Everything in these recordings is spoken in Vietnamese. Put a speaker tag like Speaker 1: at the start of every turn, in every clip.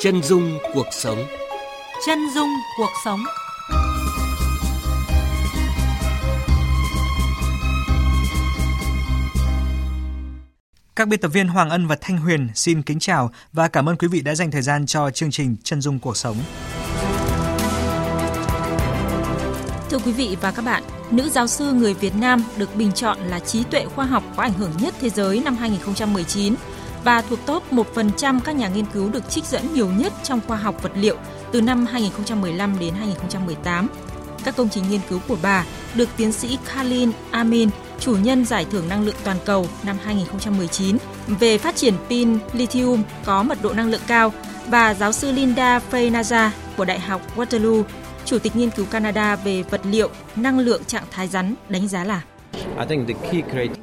Speaker 1: Chân dung cuộc sống.
Speaker 2: Chân dung cuộc sống.
Speaker 3: Các biên tập viên Hoàng Ân và Thanh Huyền xin kính chào và cảm ơn quý vị đã dành thời gian cho chương trình Chân dung cuộc sống.
Speaker 2: Thưa quý vị và các bạn, nữ giáo sư người Việt Nam được bình chọn là trí tuệ khoa học có ảnh hưởng nhất thế giới năm 2019 và thuộc top 1% các nhà nghiên cứu được trích dẫn nhiều nhất trong khoa học vật liệu từ năm 2015 đến 2018. Các công trình nghiên cứu của bà được tiến sĩ Khalil Amin, chủ nhân giải thưởng năng lượng toàn cầu năm 2019 về phát triển pin lithium có mật độ năng lượng cao và giáo sư Linda Fainaza của Đại học Waterloo, chủ tịch nghiên cứu Canada về vật liệu năng lượng trạng thái rắn đánh giá là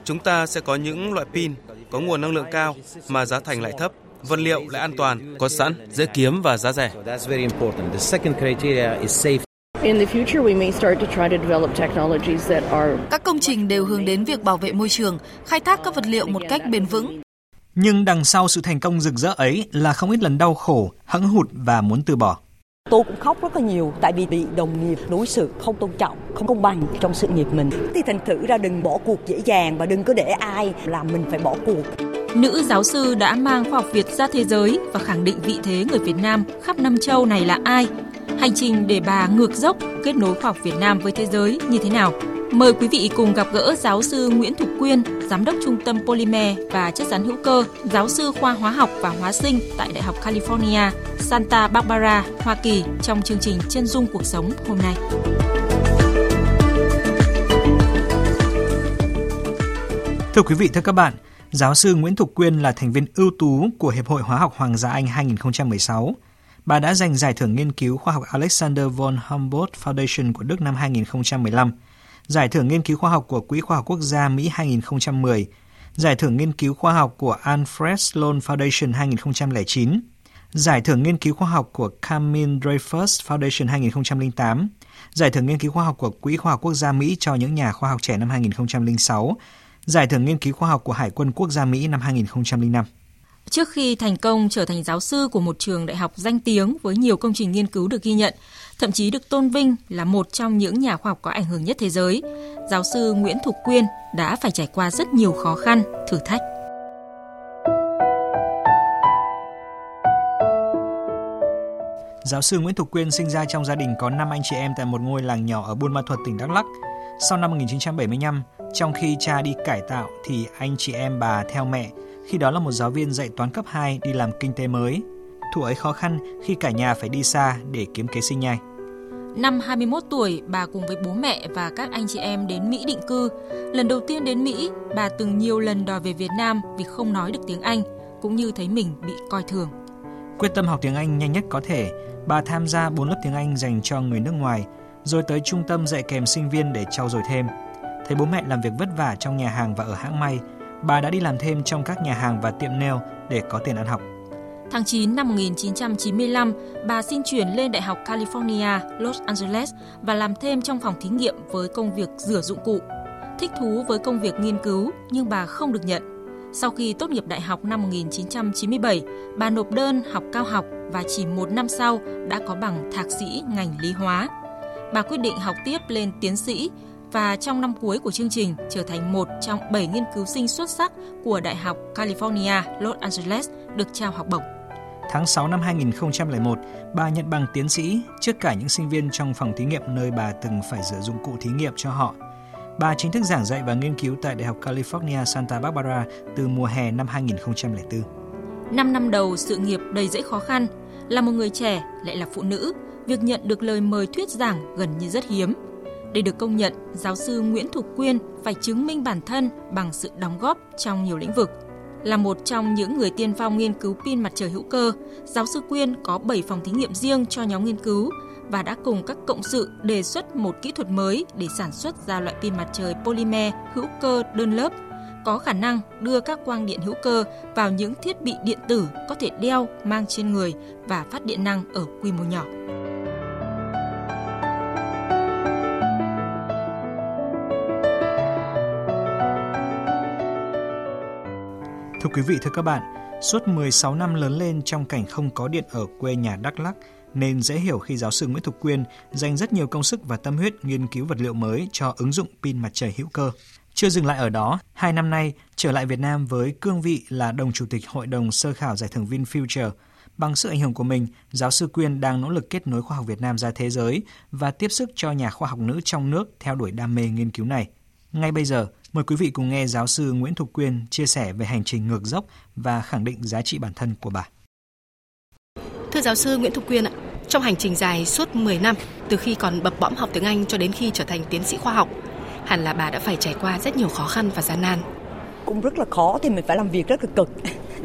Speaker 4: Chúng ta sẽ có những loại pin có nguồn năng lượng cao mà giá thành lại thấp, vật liệu lại an toàn, có sẵn, dễ kiếm và giá rẻ.
Speaker 5: Các công trình đều hướng đến việc bảo vệ môi trường, khai thác các vật liệu một cách bền vững.
Speaker 3: Nhưng đằng sau sự thành công rực rỡ ấy là không ít lần đau khổ, hẫng hụt và muốn từ bỏ.
Speaker 6: Tôi cũng khóc rất là nhiều tại vì bị đồng nghiệp đối xử không tôn trọng, không công bằng trong sự nghiệp mình. Thì thành thử ra đừng bỏ cuộc dễ dàng và đừng có để ai làm mình phải bỏ cuộc.
Speaker 2: Nữ giáo sư đã mang khoa học Việt ra thế giới và khẳng định vị thế người Việt Nam khắp năm châu này là ai. Hành trình để bà ngược dốc kết nối khoa học Việt Nam với thế giới như thế nào? Mời quý vị cùng gặp gỡ giáo sư Nguyễn Thục Quyên, giám đốc trung tâm Polymer và chất rắn hữu cơ, giáo sư khoa hóa học và hóa sinh tại Đại học California, Santa Barbara, Hoa Kỳ trong chương trình Chân dung cuộc sống hôm nay.
Speaker 3: Thưa quý vị, thưa các bạn, giáo sư Nguyễn Thục Quyên là thành viên ưu tú của Hiệp hội Hóa học Hoàng gia Anh 2016. Bà đã giành giải thưởng nghiên cứu khoa học Alexander von Humboldt Foundation của Đức năm 2015 Giải thưởng nghiên cứu khoa học của Quỹ khoa học quốc gia Mỹ 2010, Giải thưởng nghiên cứu khoa học của Alfred Sloan Foundation 2009, Giải thưởng nghiên cứu khoa học của Camille Dreyfus Foundation 2008, Giải thưởng nghiên cứu khoa học của Quỹ khoa học quốc gia Mỹ cho những nhà khoa học trẻ năm 2006, Giải thưởng nghiên cứu khoa học của Hải quân quốc gia Mỹ năm 2005.
Speaker 2: Trước khi thành công trở thành giáo sư của một trường đại học danh tiếng với nhiều công trình nghiên cứu được ghi nhận, thậm chí được tôn vinh là một trong những nhà khoa học có ảnh hưởng nhất thế giới, giáo sư Nguyễn Thục Quyên đã phải trải qua rất nhiều khó khăn, thử thách.
Speaker 3: Giáo sư Nguyễn Thục Quyên sinh ra trong gia đình có 5 anh chị em tại một ngôi làng nhỏ ở Buôn Ma Thuột, tỉnh Đắk Lắk. Sau năm 1975, trong khi cha đi cải tạo thì anh chị em bà theo mẹ, khi đó là một giáo viên dạy toán cấp 2 đi làm kinh tế mới. Thủ ấy khó khăn khi cả nhà phải đi xa để kiếm kế sinh nhai.
Speaker 2: Năm 21 tuổi, bà cùng với bố mẹ và các anh chị em đến Mỹ định cư. Lần đầu tiên đến Mỹ, bà từng nhiều lần đòi về Việt Nam vì không nói được tiếng Anh, cũng như thấy mình bị coi thường.
Speaker 3: Quyết tâm học tiếng Anh nhanh nhất có thể, bà tham gia 4 lớp tiếng Anh dành cho người nước ngoài, rồi tới trung tâm dạy kèm sinh viên để trau dồi thêm. Thấy bố mẹ làm việc vất vả trong nhà hàng và ở hãng may, bà đã đi làm thêm trong các nhà hàng và tiệm nail để có tiền ăn học.
Speaker 2: Tháng 9 năm 1995, bà xin chuyển lên Đại học California, Los Angeles và làm thêm trong phòng thí nghiệm với công việc rửa dụng cụ. Thích thú với công việc nghiên cứu nhưng bà không được nhận. Sau khi tốt nghiệp đại học năm 1997, bà nộp đơn học cao học và chỉ một năm sau đã có bằng thạc sĩ ngành lý hóa. Bà quyết định học tiếp lên tiến sĩ và trong năm cuối của chương trình trở thành một trong 7 nghiên cứu sinh xuất sắc của Đại học California, Los Angeles được trao học bổng.
Speaker 3: Tháng 6 năm 2001, bà nhận bằng tiến sĩ trước cả những sinh viên trong phòng thí nghiệm nơi bà từng phải rửa dụng cụ thí nghiệm cho họ. Bà chính thức giảng dạy và nghiên cứu tại Đại học California Santa Barbara từ mùa hè năm 2004.
Speaker 2: Năm năm đầu sự nghiệp đầy dẫy khó khăn, là một người trẻ lại là phụ nữ, việc nhận được lời mời thuyết giảng gần như rất hiếm. Để được công nhận, giáo sư Nguyễn Thục Quyên phải chứng minh bản thân bằng sự đóng góp trong nhiều lĩnh vực. Là một trong những người tiên phong nghiên cứu pin mặt trời hữu cơ, giáo sư Quyên có 7 phòng thí nghiệm riêng cho nhóm nghiên cứu và đã cùng các cộng sự đề xuất một kỹ thuật mới để sản xuất ra loại pin mặt trời polymer hữu cơ đơn lớp có khả năng đưa các quang điện hữu cơ vào những thiết bị điện tử có thể đeo mang trên người và phát điện năng ở quy mô nhỏ.
Speaker 3: Thưa quý vị, thưa các bạn, Suốt 16 năm lớn lên trong cảnh không có điện ở quê nhà Đắk Lắk, nên dễ hiểu khi giáo sư Nguyễn Thục Quyên dành rất nhiều công sức và tâm huyết nghiên cứu vật liệu mới cho ứng dụng pin mặt trời hữu cơ. Chưa dừng lại ở đó, hai năm nay trở lại Việt Nam với cương vị là đồng chủ tịch Hội đồng sơ khảo giải thưởng VinFuture. Bằng sự ảnh hưởng của mình, giáo sư Quyên đang nỗ lực kết nối khoa học Việt Nam ra thế giới và tiếp sức cho nhà khoa học nữ trong nước theo đuổi đam mê nghiên cứu này. Ngay bây giờ, mời quý vị cùng nghe giáo sư Nguyễn Thục Quyên chia sẻ về hành trình ngược dốc và khẳng định giá trị bản thân của bà.
Speaker 1: Thưa giáo sư Nguyễn Thục Quyên ạ, trong hành trình dài suốt 10 năm, từ khi còn bập bõm học tiếng Anh cho đến khi trở thành tiến sĩ khoa học, hẳn là bà đã phải trải qua rất nhiều khó khăn và gian nan.
Speaker 6: Cũng rất là khó thì mình phải làm việc rất là cực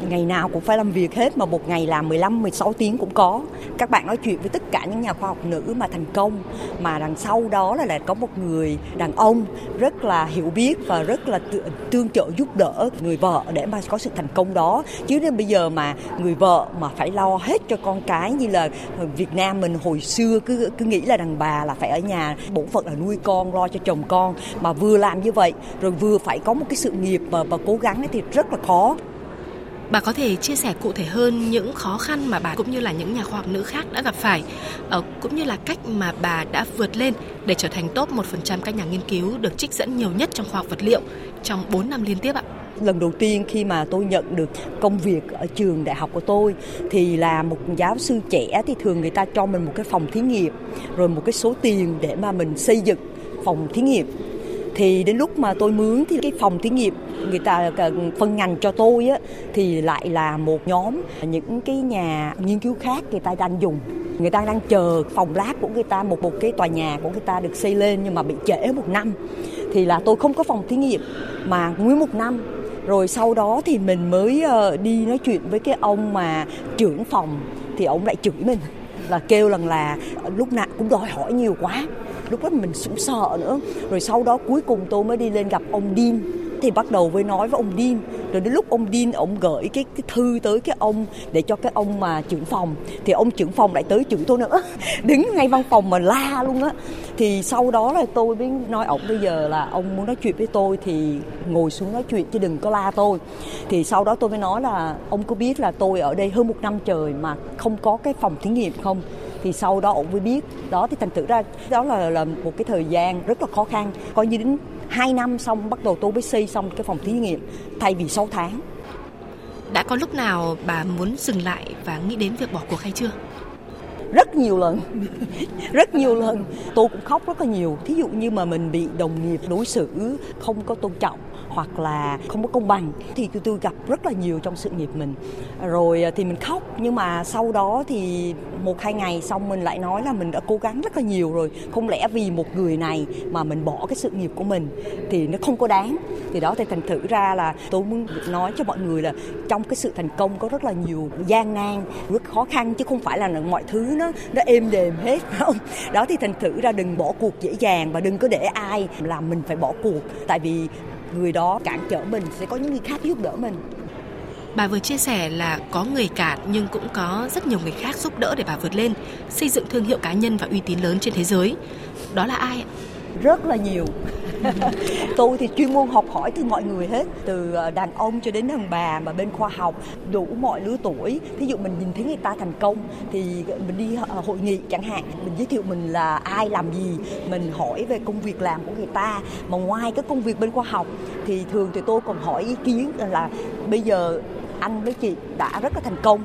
Speaker 6: ngày nào cũng phải làm việc hết mà một ngày làm 15 16 tiếng cũng có. Các bạn nói chuyện với tất cả những nhà khoa học nữ mà thành công mà đằng sau đó là lại có một người đàn ông rất là hiểu biết và rất là tương trợ giúp đỡ người vợ để mà có sự thành công đó. Chứ nên bây giờ mà người vợ mà phải lo hết cho con cái như là Việt Nam mình hồi xưa cứ cứ nghĩ là đàn bà là phải ở nhà bổn phận là nuôi con lo cho chồng con mà vừa làm như vậy rồi vừa phải có một cái sự nghiệp và, và cố gắng thì rất là khó
Speaker 1: Bà có thể chia sẻ cụ thể hơn những khó khăn mà bà cũng như là những nhà khoa học nữ khác đã gặp phải, ờ, cũng như là cách mà bà đã vượt lên để trở thành top 1% các nhà nghiên cứu được trích dẫn nhiều nhất trong khoa học vật liệu trong 4 năm liên tiếp ạ?
Speaker 6: lần đầu tiên khi mà tôi nhận được công việc ở trường đại học của tôi thì là một giáo sư trẻ thì thường người ta cho mình một cái phòng thí nghiệm rồi một cái số tiền để mà mình xây dựng phòng thí nghiệm thì đến lúc mà tôi mướn thì cái phòng thí nghiệm người ta phân ngành cho tôi á, thì lại là một nhóm những cái nhà nghiên cứu khác người ta đang dùng. Người ta đang chờ phòng lab của người ta, một một cái tòa nhà của người ta được xây lên nhưng mà bị trễ một năm. Thì là tôi không có phòng thí nghiệm mà nguyên một năm. Rồi sau đó thì mình mới ờ, đi nói chuyện với cái ông mà trưởng phòng thì ông lại chửi mình, là kêu rằng là lúc nào cũng đòi hỏi nhiều quá lúc đó mình cũng sợ nữa. Rồi sau đó cuối cùng tôi mới đi lên gặp ông Dean. Thì bắt đầu với nói với ông Dean. Rồi đến lúc ông Dean ông gửi cái, cái thư tới cái ông để cho cái ông mà trưởng phòng. Thì ông trưởng phòng lại tới chửi tôi nữa. Đứng ngay văn phòng mà la luôn á. Thì sau đó là tôi mới nói ông bây giờ là ông muốn nói chuyện với tôi thì ngồi xuống nói chuyện chứ đừng có la tôi. Thì sau đó tôi mới nói là ông có biết là tôi ở đây hơn một năm trời mà không có cái phòng thí nghiệm không? Thì sau đó ông mới biết. Đó thì thành thử ra đó là là một cái thời gian rất là khó khăn. Coi như đến 2 năm xong bắt đầu tôi mới xây xong cái phòng thí nghiệm thay vì 6 tháng.
Speaker 1: Đã có lúc nào bà muốn dừng lại và nghĩ đến việc bỏ cuộc hay chưa?
Speaker 6: Rất nhiều lần. Rất nhiều lần. Tôi cũng khóc rất là nhiều. Thí dụ như mà mình bị đồng nghiệp đối xử không có tôn trọng hoặc là không có công bằng thì tôi gặp rất là nhiều trong sự nghiệp mình. Rồi à, thì mình khóc, nhưng mà sau đó thì một hai ngày xong mình lại nói là mình đã cố gắng rất là nhiều rồi. Không lẽ vì một người này mà mình bỏ cái sự nghiệp của mình thì nó không có đáng? Thì đó, thì thành thử ra là tôi muốn nói cho mọi người là trong cái sự thành công có rất là nhiều gian nan, rất khó khăn, chứ không phải là mọi thứ, nó nó êm đềm hết không? Đó, thì thành thử ra đừng bỏ cuộc dễ dàng và đừng có để ai làm mình phải bỏ cuộc. Tại vì người đó cản trở mình sẽ có những người khác giúp đỡ mình
Speaker 1: Bà vừa chia sẻ là có người cản nhưng cũng có rất nhiều người khác giúp đỡ để bà vượt lên, xây dựng thương hiệu cá nhân và uy tín lớn trên thế giới. Đó là ai ạ?
Speaker 6: Rất là nhiều. tôi thì chuyên môn học hỏi từ mọi người hết, từ ờ, đàn ông cho đến đàn bà mà bên khoa học, đủ mọi lứa tuổi. Thí dụ mình nhìn thấy người ta thành công thì mình đi ờ, hội nghị chẳng hạn, mình giới thiệu mình là ai, làm gì, mình hỏi về công việc làm của người ta. Mà ngoài cái công việc bên khoa học thì thường thì tôi còn hỏi ý kiến là bây giờ anh với chị đã rất là thành công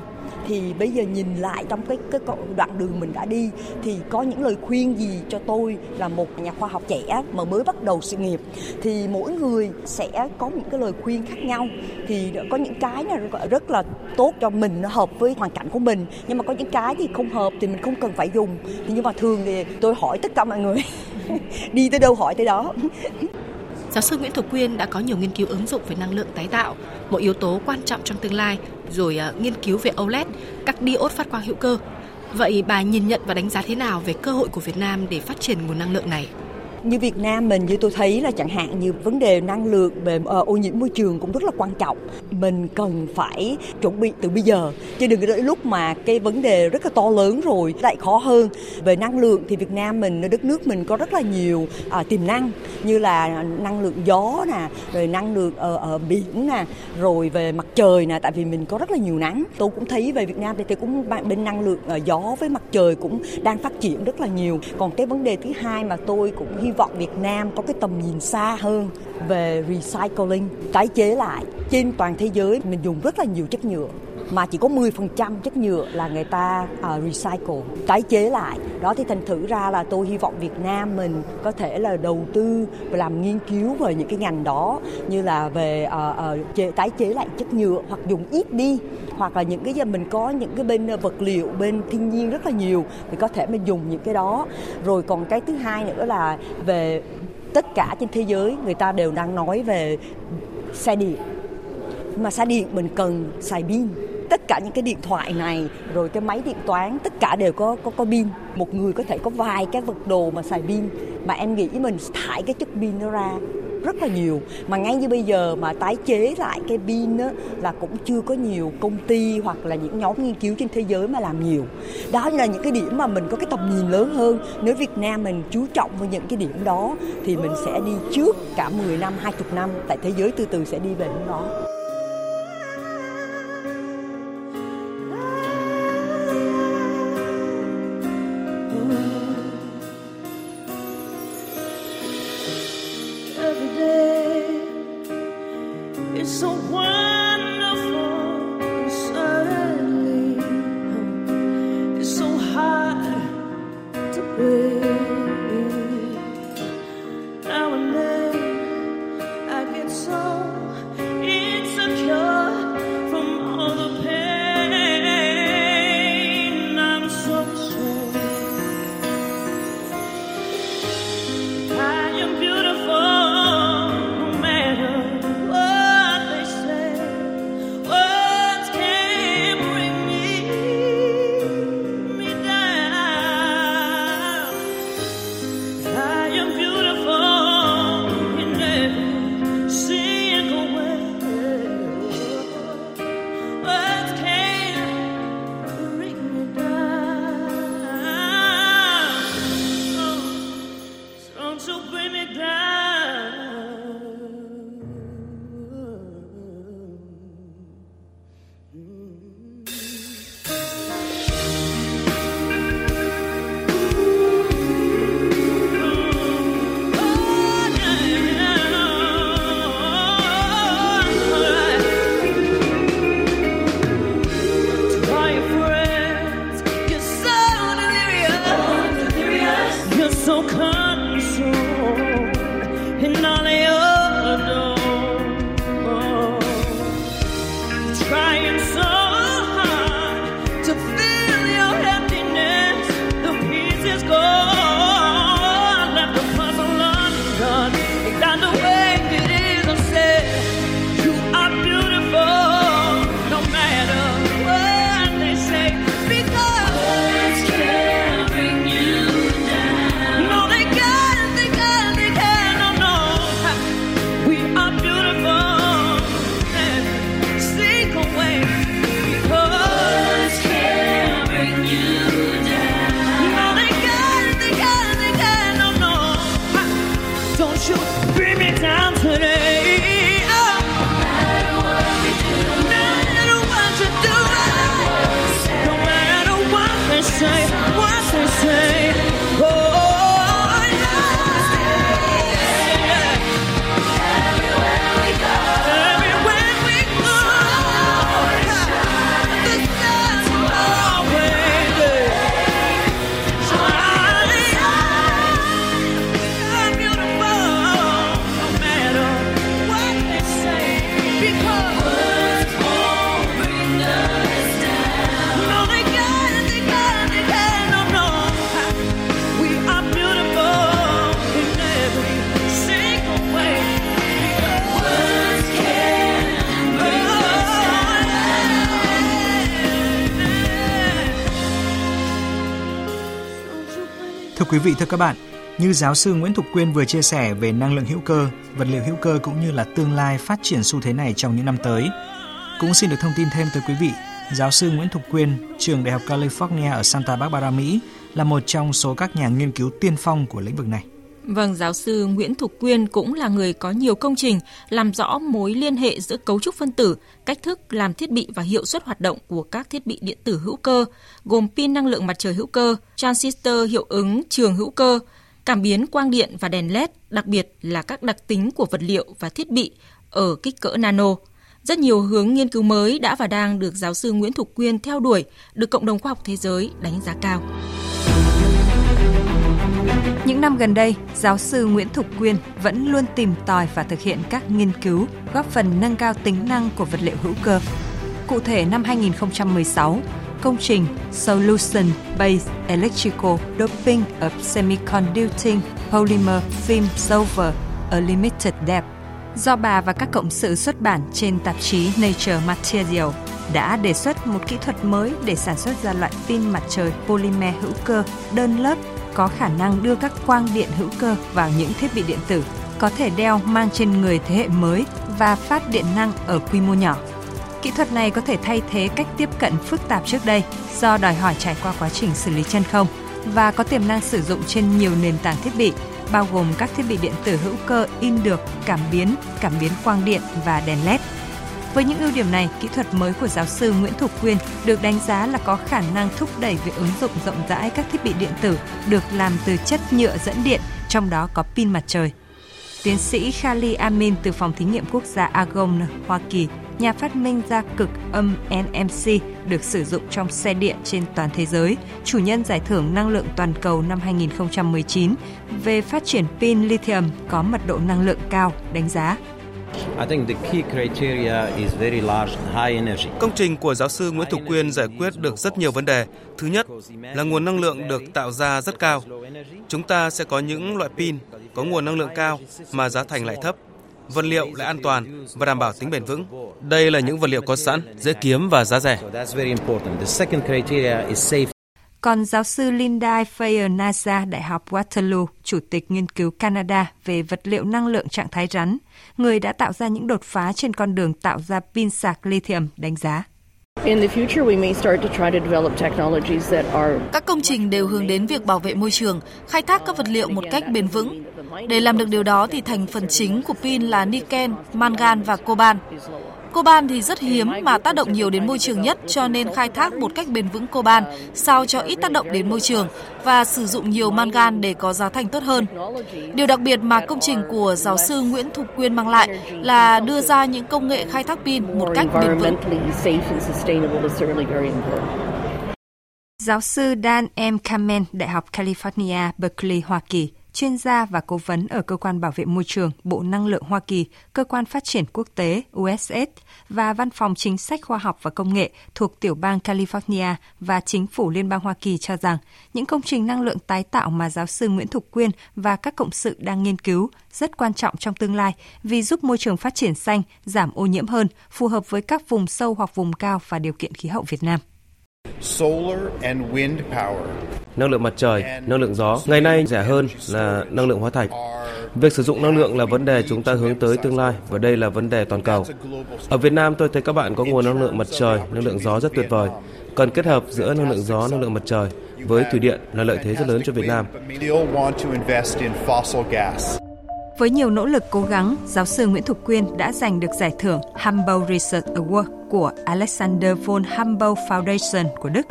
Speaker 6: thì bây giờ nhìn lại trong cái cái đoạn đường mình đã đi, thì có những lời khuyên gì cho tôi là một nhà khoa học trẻ mà mới bắt đầu sự nghiệp? Thì mỗi người sẽ có những cái lời khuyên khác nhau. Thì có những cái là, rất là tốt cho mình, nó hợp với hoàn cảnh của mình. Nhưng mà có những cái thì không hợp thì mình không cần phải dùng. Thì nhưng mà thường thì tôi hỏi tất cả mọi người, đi tới đâu hỏi tới đó.
Speaker 1: Giáo sư Nguyễn Thục Quyên đã có nhiều nghiên cứu ứng dụng về năng lượng tái tạo, một yếu tố quan trọng trong tương lai, rồi à, nghiên cứu về OLED, các diode phát quang hữu cơ. Vậy bà nhìn nhận và đánh giá thế nào về cơ hội của Việt Nam để phát triển nguồn năng lượng này?
Speaker 6: Như Việt Nam mình như tôi thấy là chẳng hạn như vấn đề năng lượng về uh, ờ, ô nhiễm môi trường cũng rất là quan trọng. Mình cần phải chuẩn bị từ bây giờ. Chứ đừng đợi lúc mà cái vấn đề rất là to lớn rồi lại khó hơn. Về năng lượng thì Việt Nam mình đất nước mình có rất là nhiều uh, tiềm năng như là năng lượng gió nè rồi năng lượng ở, ở biển nè rồi về mặt trời nè tại vì mình có rất là nhiều nắng. Tôi cũng thấy về Việt Nam thì, tôi cũng bên năng lượng uh, gió với mặt trời cũng đang phát triển rất là nhiều. Còn cái vấn đề thứ hai mà tôi cũng hy vọng Việt Nam có cái tầm nhìn xa hơn về recycling, tái chế lại. Trên toàn thế giới mình dùng rất là nhiều chất nhựa mà chỉ có 10% chất nhựa là người ta uh, recycle, tái chế lại. Đó thì thành thử ra là tôi hy vọng Việt Nam mình có thể là đầu tư và làm nghiên cứu về những cái ngành đó như là về uh, uh, chế, tái chế lại chất nhựa hoặc dùng ít đi hoặc là những cái giờ mình có những cái bên vật liệu bên thiên nhiên rất là nhiều thì có thể mình dùng những cái đó. Rồi còn cái thứ hai nữa là về tất cả trên thế giới người ta đều đang nói về xe điện mà xe điện mình cần xài pin tất cả những cái điện thoại này rồi cái máy điện toán tất cả đều có có có pin. Một người có thể có vài cái vật đồ mà xài pin. Mà em nghĩ mình thải cái chất pin nó ra rất là nhiều. Mà ngay như bây giờ mà tái chế lại cái pin á, là cũng chưa có nhiều công ty hoặc là những nhóm nghiên cứu trên thế giới mà làm nhiều. Đó là những cái điểm mà mình có cái tầm nhìn lớn hơn. Nếu Việt Nam mình chú trọng vào những cái điểm đó thì mình sẽ đi trước cả 10 năm 20 năm. Tại thế giới từ từ sẽ đi về hướng đó.
Speaker 7: Thưa quý vị, thưa các bạn,
Speaker 3: Như giáo sư Nguyễn Thục Quyên vừa chia sẻ về năng lượng hữu cơ, vật liệu hữu cơ cũng như là tương lai phát triển xu thế này trong những năm tới. Cũng xin được thông tin thêm tới quý vị, giáo sư Nguyễn Thục Quyên, trường Đại học California ở Santa Barbara, Mỹ là một trong số các nhà nghiên cứu tiên phong của lĩnh vực này.
Speaker 2: Vâng, giáo sư Nguyễn Thục Quyên cũng là người có nhiều công trình làm rõ mối liên hệ giữa cấu trúc phân tử, cách thức làm thiết bị và hiệu suất hoạt động của các thiết bị điện tử hữu cơ, gồm pin năng lượng mặt trời hữu cơ, transistor hiệu ứng trường hữu cơ, cảm biến quang điện và đèn LED, đặc biệt là các đặc tính của vật liệu và thiết bị ở kích cỡ nano. Rất nhiều hướng nghiên cứu mới đã và đang được giáo sư Nguyễn Thục Quyên theo đuổi, được cộng đồng khoa học thế giới đánh giá cao.
Speaker 8: Những năm gần đây, giáo sư Nguyễn Thục Quyên vẫn luôn tìm tòi và thực hiện các nghiên cứu góp phần nâng cao tính năng của vật liệu hữu cơ. Cụ thể năm 2016, công trình Solution Based Electrical Doping of Semiconducting Polymer Film Solver a Limited Depth do bà và các cộng sự xuất bản trên tạp chí Nature Material đã đề xuất một kỹ thuật mới để sản xuất ra loại pin mặt trời polymer hữu cơ đơn lớp có khả năng đưa các quang điện hữu cơ vào những thiết bị điện tử, có thể đeo mang trên người thế hệ mới và phát điện năng ở quy mô nhỏ. Kỹ thuật này có thể thay thế cách tiếp cận phức tạp trước đây do đòi hỏi trải qua quá trình xử lý chân không và có tiềm năng sử dụng trên nhiều nền tảng thiết bị, bao gồm các thiết bị điện tử hữu cơ in được, cảm biến, cảm biến quang điện và đèn LED. Với những ưu điểm này, kỹ thuật mới của giáo sư Nguyễn Thục Quyên được đánh giá là có khả năng thúc đẩy việc ứng dụng rộng rãi các thiết bị điện tử được làm từ chất nhựa dẫn điện, trong đó có pin mặt trời. Tiến sĩ Khali Amin từ Phòng Thí nghiệm Quốc gia Argonne, Hoa Kỳ, nhà phát minh ra cực âm NMC được sử dụng trong xe điện trên toàn thế giới, chủ nhân giải thưởng năng lượng toàn cầu năm 2019 về phát triển pin lithium có mật độ năng lượng cao, đánh giá
Speaker 4: Công trình của giáo sư Nguyễn Thục Quyên giải quyết được rất nhiều vấn đề. Thứ nhất là nguồn năng lượng được tạo ra rất cao. Chúng ta sẽ có những loại pin có nguồn năng lượng cao mà giá thành lại thấp. Vật liệu lại an toàn và đảm bảo tính bền vững. Đây là những vật liệu có sẵn, dễ kiếm và giá rẻ.
Speaker 8: Còn giáo sư Linda Fayer NASA Đại học Waterloo, chủ tịch nghiên cứu Canada về vật liệu năng lượng trạng thái rắn, người đã tạo ra những đột phá trên con đường tạo ra pin sạc lithium đánh giá.
Speaker 5: Các công trình đều hướng đến việc bảo vệ môi trường, khai thác các vật liệu một cách bền vững. Để làm được điều đó thì thành phần chính của pin là niken, mangan và coban. Coban thì rất hiếm mà tác động nhiều đến môi trường nhất cho nên khai thác một cách bền vững coban sao cho ít tác động đến môi trường và sử dụng nhiều mangan để có giá thành tốt hơn. Điều đặc biệt mà công trình của giáo sư Nguyễn Thục Quyên mang lại là đưa ra những công nghệ khai thác pin một cách bền vững.
Speaker 8: Giáo sư Dan M. Kamen, Đại học California, Berkeley, Hoa Kỳ chuyên gia và cố vấn ở Cơ quan Bảo vệ Môi trường, Bộ Năng lượng Hoa Kỳ, Cơ quan Phát triển Quốc tế USS và Văn phòng Chính sách Khoa học và Công nghệ thuộc tiểu bang California và Chính phủ Liên bang Hoa Kỳ cho rằng những công trình năng lượng tái tạo mà giáo sư Nguyễn Thục Quyên và các cộng sự đang nghiên cứu rất quan trọng trong tương lai vì giúp môi trường phát triển xanh, giảm ô nhiễm hơn, phù hợp với các vùng sâu hoặc vùng cao và điều kiện khí hậu Việt Nam.
Speaker 4: Năng lượng mặt trời, năng lượng gió ngày nay rẻ hơn là năng lượng hóa thạch. Việc sử dụng năng lượng là vấn đề chúng ta hướng tới tương lai và đây là vấn đề toàn cầu. Ở Việt Nam tôi thấy các bạn có nguồn năng lượng mặt trời, năng lượng gió rất tuyệt vời. Cần kết hợp giữa năng lượng gió, năng lượng mặt trời với thủy điện là lợi thế rất lớn cho Việt Nam.
Speaker 8: Với nhiều nỗ lực cố gắng, giáo sư Nguyễn Thục Quyên đã giành được giải thưởng Humboldt Research Award của Alexander von Humboldt Foundation của Đức.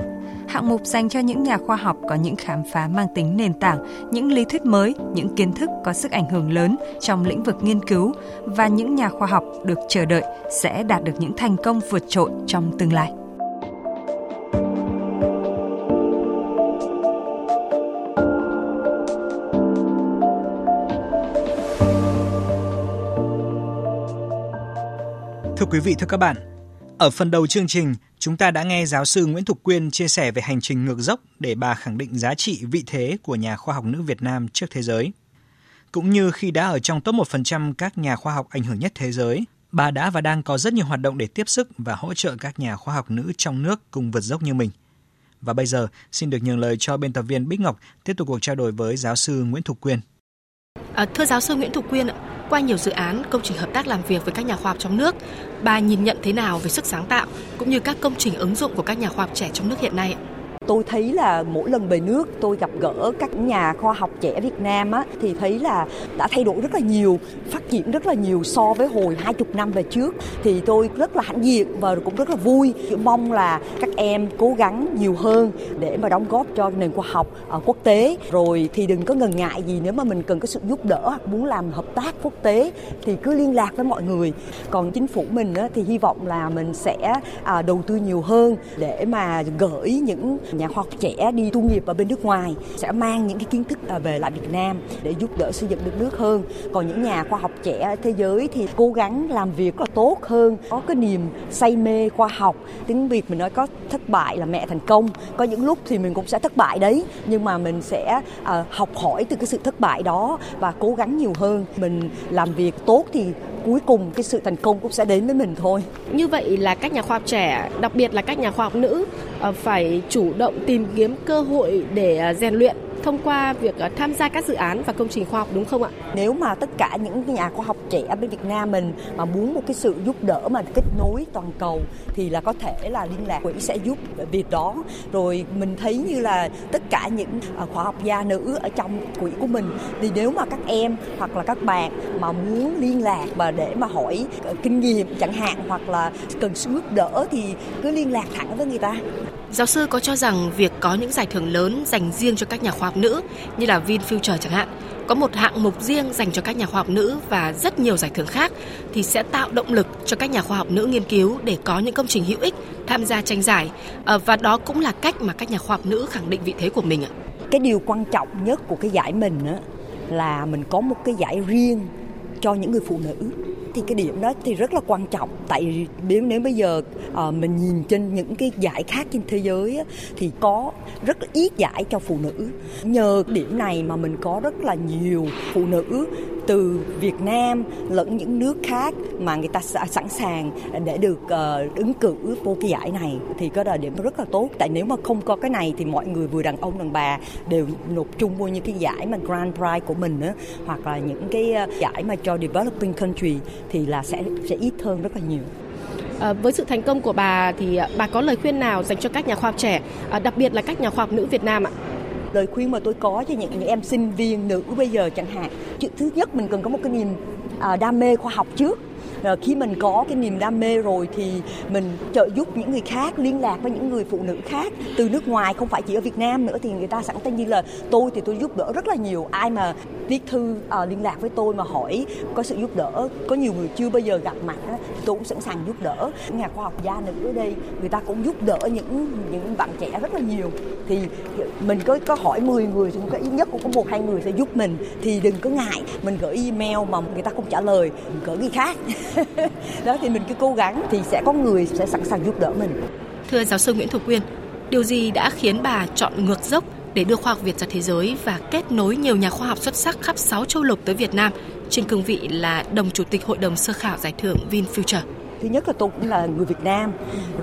Speaker 8: Hạng mục dành cho những nhà khoa học có những khám phá mang tính nền tảng, những lý thuyết mới, những kiến thức có sức ảnh hưởng lớn trong lĩnh vực nghiên cứu và những nhà khoa học được chờ đợi sẽ đạt được những thành công vượt trội trong tương lai.
Speaker 3: Thưa quý vị, thưa các bạn, ở phần đầu chương trình, chúng ta đã nghe giáo sư Nguyễn Thục Quyên chia sẻ về hành trình ngược dốc để bà khẳng định giá trị vị thế của nhà khoa học nữ Việt Nam trước thế giới. Cũng như khi đã ở trong top 1% các nhà khoa học ảnh hưởng nhất thế giới, bà đã và đang có rất nhiều hoạt động để tiếp sức và hỗ trợ các nhà khoa học nữ trong nước cùng vượt dốc như mình. Và bây giờ, xin được nhường lời cho biên tập viên Bích Ngọc tiếp tục cuộc trao đổi với giáo sư Nguyễn Thục Quyên.
Speaker 1: À, thưa giáo sư Nguyễn Thục Quyên, qua nhiều dự án công trình hợp tác làm việc với các nhà khoa học trong nước, bà nhìn nhận thế nào về sức sáng tạo cũng như các công trình ứng dụng của các nhà khoa học trẻ trong nước hiện nay?
Speaker 6: Tôi thấy là mỗi lần về nước tôi gặp gỡ các nhà khoa học trẻ Việt Nam á, thì thấy là đã thay đổi rất là nhiều, phát triển rất là nhiều so với hồi 20 năm về trước. Thì tôi rất là hãnh diện và cũng rất là vui. Mong là các em cố gắng nhiều hơn để mà đóng góp cho nền khoa học ở quốc tế. Rồi thì đừng có ngần ngại gì nếu mà mình cần có sự giúp đỡ hoặc muốn làm hợp tác quốc tế thì cứ liên lạc với mọi người. Còn chính phủ mình á, thì hy vọng là mình sẽ à, đầu tư nhiều hơn để mà gửi những nhà khoa học trẻ đi tu nghiệp ở bên nước ngoài sẽ mang những cái kiến thức à, về lại Việt Nam để giúp đỡ xây dựng đất nước hơn. Còn những nhà khoa học trẻ thế giới thì cố gắng làm việc là tốt hơn, có cái niềm say mê khoa học. Tiếng Việt mình nói có thất bại là mẹ thành công. Có những lúc thì mình cũng sẽ thất bại đấy, nhưng mà mình sẽ uh, học hỏi từ cái sự thất bại đó và cố gắng nhiều hơn. Mình làm việc tốt thì cuối cùng cái sự thành công cũng sẽ đến với mình thôi.
Speaker 1: Như vậy là các nhà khoa học trẻ, đặc biệt là các nhà khoa học nữ ờ, phải chủ động tìm kiếm cơ hội để ờ, rèn luyện thông qua việc ờ, tham gia các dự án và công trình khoa học, đúng không ạ?
Speaker 6: Nếu mà tất cả những nhà khoa học trẻ bên Việt Nam mình mà muốn một cái sự giúp đỡ mà kết nối toàn cầu thì là có thể là liên lạc quỹ sẽ giúp việc đó. Rồi mình thấy như là tất cả những ờ, khoa học gia nữ ở trong quỹ của mình thì nếu mà các em hoặc là các bạn mà muốn liên lạc và để mà hỏi ờ, kinh nghiệm chẳng hạn hoặc là cần sự giúp đỡ thì cứ liên lạc thẳng với người ta.
Speaker 1: Giáo sư có cho rằng việc có những giải thưởng lớn dành riêng cho các nhà khoa học nữ như là VinFuture chẳng hạn, có một hạng mục riêng dành cho các nhà khoa học nữ và rất nhiều giải thưởng khác thì sẽ tạo động lực cho các nhà khoa học nữ nghiên cứu để có những công trình hữu ích tham gia tranh giải ờ, và đó cũng là cách mà các nhà khoa học nữ khẳng định vị thế của mình ạ.
Speaker 6: Cái điều quan trọng nhất của cái giải mình là mình có một cái giải riêng cho những người phụ nữ thì cái điểm đó thì rất là quan trọng. Tại nếu nếu bây giờ uh, mình nhìn trên những cái giải khác trên thế giới á, thì có rất là ít giải cho phụ nữ. Nhờ điểm này mà mình có rất là nhiều phụ nữ từ Việt Nam lẫn những nước khác mà người ta sẵn sàng để được uh, ứng cử vô cái giải này thì có là điểm rất là tốt tại nếu mà không có cái này thì mọi người vừa đàn ông đàn bà đều nộp chung vô những cái giải mà Grand Prize của mình nữa hoặc là những cái ờ, giải mà cho developing country thì là sẽ sẽ ít hơn rất là nhiều.
Speaker 1: À, với sự thành công của bà thì bà có lời khuyên nào dành cho các nhà khoa học trẻ, à, đặc biệt là các nhà khoa học nữ Việt Nam ạ?
Speaker 6: Lời khuyên mà tôi có cho những, những em sinh viên nữ bây giờ chẳng hạn. Chuyện thứ nhất mình cần có một cái niềm à, đam mê khoa học trước. Rồi khi mình có cái niềm đam mê rồi thì mình trợ giúp những người khác liên lạc với những người phụ nữ khác từ nước ngoài không phải chỉ ở Việt Nam nữa thì người ta sẵn tay như là tôi thì tôi giúp đỡ rất là nhiều. Ai mà viết thư uh, liên lạc với tôi mà hỏi có sự giúp đỡ. Có nhiều người chưa bao giờ gặp mặt á, tôi cũng sẵn sàng giúp đỡ. Nhà khoa học gia nữ ở đây người ta cũng giúp đỡ những những bạn trẻ rất là nhiều. Thì mình có có hỏi 10 người thì có ít nhất cũng có một hai người sẽ giúp mình. Thì đừng có ngại mình gửi email mà người ta không trả lời mình gửi người khác. Đó thì mình cứ cố gắng thì sẽ có người sẽ sẵn sàng giúp đỡ mình.
Speaker 1: Thưa giáo sư Nguyễn Thục Quyên điều gì đã khiến bà chọn ngược dốc? Để đưa khoa học Việt ra thế giới và kết nối nhiều nhà khoa học xuất sắc khắp 6 châu lục tới Việt Nam, trên cương vị là đồng chủ tịch hội đồng sơ khảo giải thưởng VinFuture
Speaker 6: thứ nhất là tôi cũng là người Việt Nam,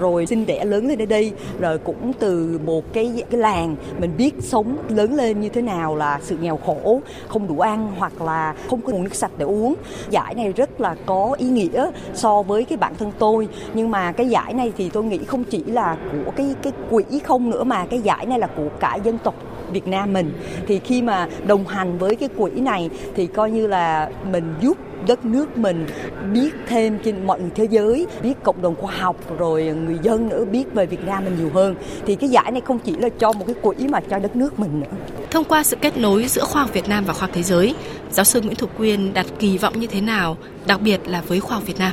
Speaker 6: rồi sinh đẻ lớn lên ở đây, rồi cũng từ một cái cái làng mình biết sống lớn lên như thế nào là sự nghèo khổ, không đủ ăn hoặc là không có nguồn nước sạch để uống. Giải này rất là có ý nghĩa so với cái bản thân tôi, nhưng mà cái giải này thì tôi nghĩ không chỉ là của cái cái quỹ không nữa mà cái giải này là của cả dân tộc Việt Nam mình. Thì khi mà đồng hành với cái quỹ này thì coi như là mình giúp đất nước mình biết thêm trên mọi thế giới biết cộng đồng khoa học rồi người dân nữa biết về Việt Nam mình nhiều hơn. Thì cái giải này không chỉ là cho một cái quỹ mà cho đất nước mình nữa.
Speaker 1: Thông qua sự kết nối giữa khoa học Việt Nam và khoa học thế giới giáo sư Nguyễn Thục Quyên đặt kỳ vọng như thế nào đặc biệt là với khoa học Việt Nam?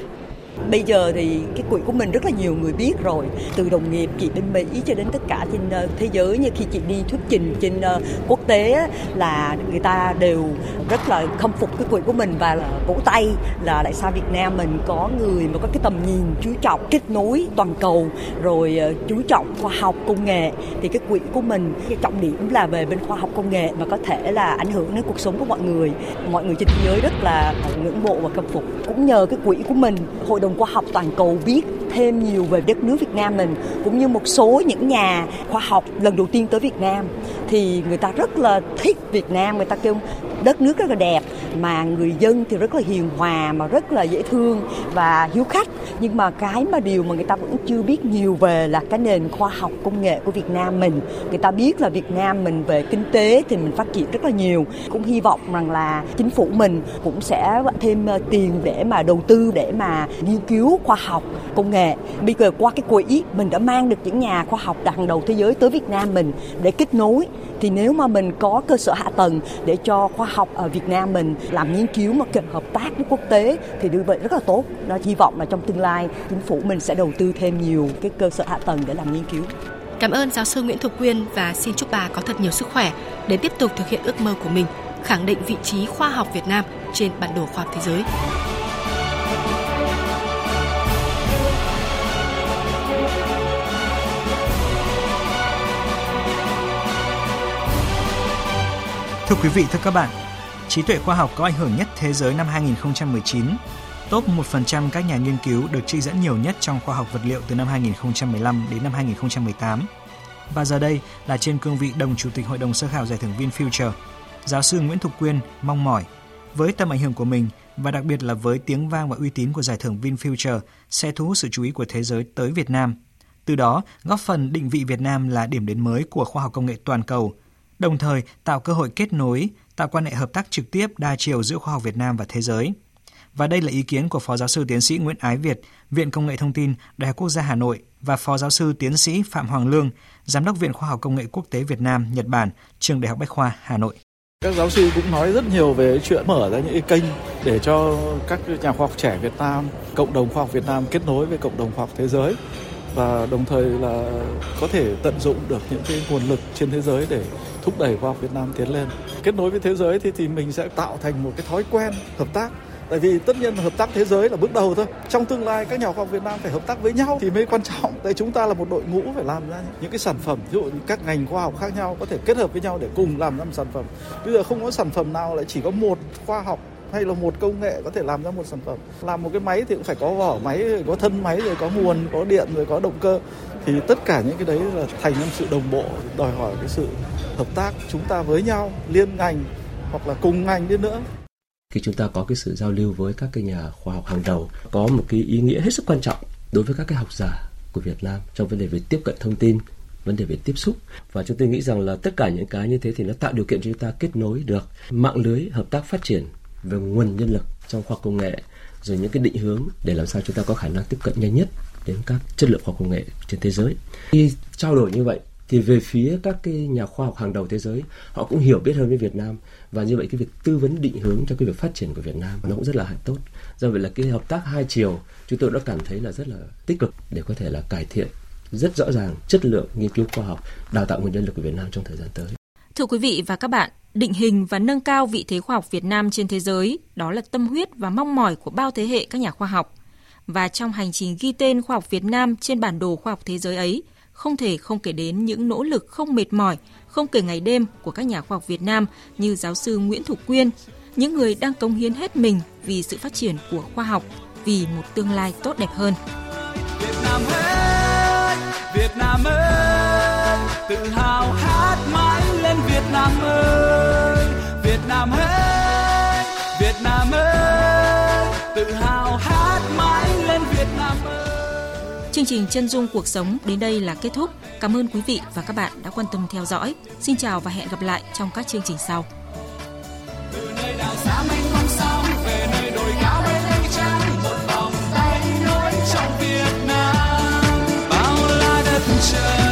Speaker 6: Bây giờ thì cái quỹ của mình rất là nhiều người biết rồi, từ đồng nghiệp chị bên Mỹ cho đến tất cả trên ờ, thế giới. Như khi chị đi thuyết trình trên ờ, quốc tế là người ta đều rất là khâm phục cái quỹ của mình và vỗ tay là tại sao Việt Nam mình có người mà có cái tầm nhìn chú trọng kết nối toàn cầu, rồi ờ, chú trọng khoa học công nghệ. Thì cái quỹ của mình, cái trọng điểm là về bên khoa học công nghệ mà có thể là ảnh hưởng đến cuộc sống của mọi người. Mọi người trên thế giới rất là ngưỡng mộ và khâm phục. Cũng nhờ cái quỹ của mình, hội đồng khoa học toàn cầu biết thêm nhiều về đất nước Việt Nam mình, cũng như một số những nhà khoa học lần đầu tiên tới Việt Nam. Thì người ta rất là thích Việt Nam, người ta kêu đất nước rất là đẹp, mà người dân thì rất là hiền hòa, mà rất là dễ thương và hiếu khách. Nhưng mà cái mà điều mà người ta vẫn chưa biết nhiều về là cái nền khoa học công nghệ của Việt Nam mình. Người ta biết là Việt Nam mình về kinh tế thì mình phát triển rất là nhiều. Cũng hy vọng rằng là chính phủ mình cũng sẽ thêm ờ, tiền để mà đầu tư, để mà nghiên cứu khoa học công nghệ. Bây giờ qua cái quỹ mình đã mang được những nhà khoa học hàng đầu thế giới tới Việt Nam mình để kết nối. Thì nếu mà mình có cơ sở hạ tầng để cho khoa học ở Việt Nam mình làm nghiên cứu mà kết hợp tác với quốc tế thì như vậy rất là tốt. Nó hy vọng là trong tương lai chính phủ mình sẽ đầu tư thêm nhiều cái cơ sở hạ tầng để làm nghiên cứu.
Speaker 1: Cảm ơn giáo sư Nguyễn Thục Quyên và xin chúc bà có thật nhiều sức khỏe để tiếp tục thực hiện ước mơ của mình, khẳng định vị trí khoa học Việt Nam trên bản đồ khoa học thế giới.
Speaker 3: Thưa quý vị, thưa các bạn, trí tuệ khoa học có ảnh hưởng nhất thế giới năm 2019. Top 1% các nhà nghiên cứu được trích dẫn nhiều nhất trong khoa học vật liệu từ năm 2015 đến năm 2018. Và giờ đây là trên cương vị đồng chủ tịch hội đồng sơ khảo giải thưởng VinFuture. Giáo sư Nguyễn Thục Quyên mong mỏi với tầm ảnh hưởng của mình và đặc biệt là với tiếng vang và uy tín của giải thưởng VinFuture sẽ thu hút sự chú ý của thế giới tới Việt Nam. Từ đó, góp phần định vị Việt Nam là điểm đến mới của khoa học công nghệ toàn cầu – đồng thời tạo cơ hội kết nối, tạo quan hệ hợp tác trực tiếp đa chiều giữa khoa học Việt Nam và thế giới. Và đây là ý kiến của Phó Giáo sư Tiến sĩ Nguyễn Ái Việt, Viện Công nghệ Thông tin, Đại học Quốc gia Hà Nội và Phó Giáo sư Tiến sĩ Phạm Hoàng Lương, Giám đốc Viện Khoa học Công nghệ Quốc tế Việt Nam, Nhật Bản, Trường Đại học Bách khoa Hà Nội.
Speaker 9: Các giáo sư cũng nói rất nhiều về chuyện mở ra những cái kênh để cho các nhà khoa học trẻ Việt Nam, cộng đồng khoa học Việt Nam kết nối với cộng đồng khoa học thế giới và đồng thời là có thể tận dụng được những cái nguồn lực trên thế giới để thúc đẩy khoa học Việt Nam tiến lên. Kết nối với thế giới thì thì mình sẽ tạo thành một cái thói quen hợp tác Tại vì tất nhiên hợp tác thế giới là bước đầu thôi. Trong tương lai các nhà khoa học Việt Nam phải hợp tác với nhau thì mới quan trọng. Tại chúng ta là một đội ngũ phải làm ra những cái sản phẩm, ví dụ các ngành khoa học khác nhau có thể kết hợp với nhau để cùng làm ra một sản phẩm. Bây giờ không có sản phẩm nào lại chỉ có một khoa học hay là một công nghệ có thể làm ra một sản phẩm làm một cái máy thì cũng phải có vỏ máy rồi có thân máy rồi có nguồn có điện rồi có động cơ thì tất cả những cái đấy là thành một sự đồng bộ, đòi hỏi cái sự hợp tác chúng ta với nhau, liên ngành hoặc là cùng ngành đi nữa.
Speaker 10: Khi chúng ta có cái sự giao lưu với các cái nhà khoa học hàng đầu, có một cái ý nghĩa hết sức quan trọng đối với các cái học giả của Việt Nam trong vấn đề về tiếp cận thông tin, vấn đề về tiếp xúc. Và chúng tôi nghĩ rằng là tất cả những cái như thế thì nó tạo điều kiện cho chúng ta kết nối được mạng lưới, hợp tác phát triển về nguồn nhân lực trong khoa công nghệ, rồi những cái định hướng để làm sao chúng ta có khả năng tiếp cận nhanh nhất đến các chất lượng khoa học công nghệ trên thế giới. Khi trao đổi như vậy thì về phía các cái nhà khoa học hàng đầu thế giới họ cũng hiểu biết hơn với Việt Nam và như vậy cái việc tư vấn định hướng cho cái việc phát triển của Việt Nam nó cũng rất là tốt. Do vậy là cái hợp tác hai chiều chúng tôi đã cảm thấy là rất là tích cực để có thể là cải thiện rất rõ ràng chất lượng nghiên cứu khoa học, đào tạo nguồn nhân lực của Việt Nam trong thời gian tới.
Speaker 2: Thưa quý vị và các bạn, định hình và nâng cao vị thế khoa học Việt Nam trên thế giới, đó là tâm huyết và mong mỏi của bao thế hệ các nhà khoa học. Và trong hành trình ghi tên khoa học Việt Nam trên bản đồ khoa học thế giới ấy, không thể không kể đến những nỗ lực không mệt mỏi, không kể ngày đêm của các nhà khoa học Việt Nam như giáo sư Nguyễn Thục Quyên, những người đang cống hiến hết mình vì sự phát triển của khoa học, vì một tương lai tốt đẹp hơn. Việt Nam ơi, Việt Nam ơi, tự hào hát mãi lên Việt Nam ơi, Việt Nam ơi, Việt Nam ơi, tự hào Chương trình chân dung cuộc sống đến đây là kết thúc. Cảm ơn quý vị và các bạn đã quan tâm theo dõi. Xin chào và hẹn gặp lại trong các chương trình sau. Từ nơi đảo xa mênh mông về nơi đồi cao bên ánh trăng, một vòng tay nối trong Việt Nam bao la đất trời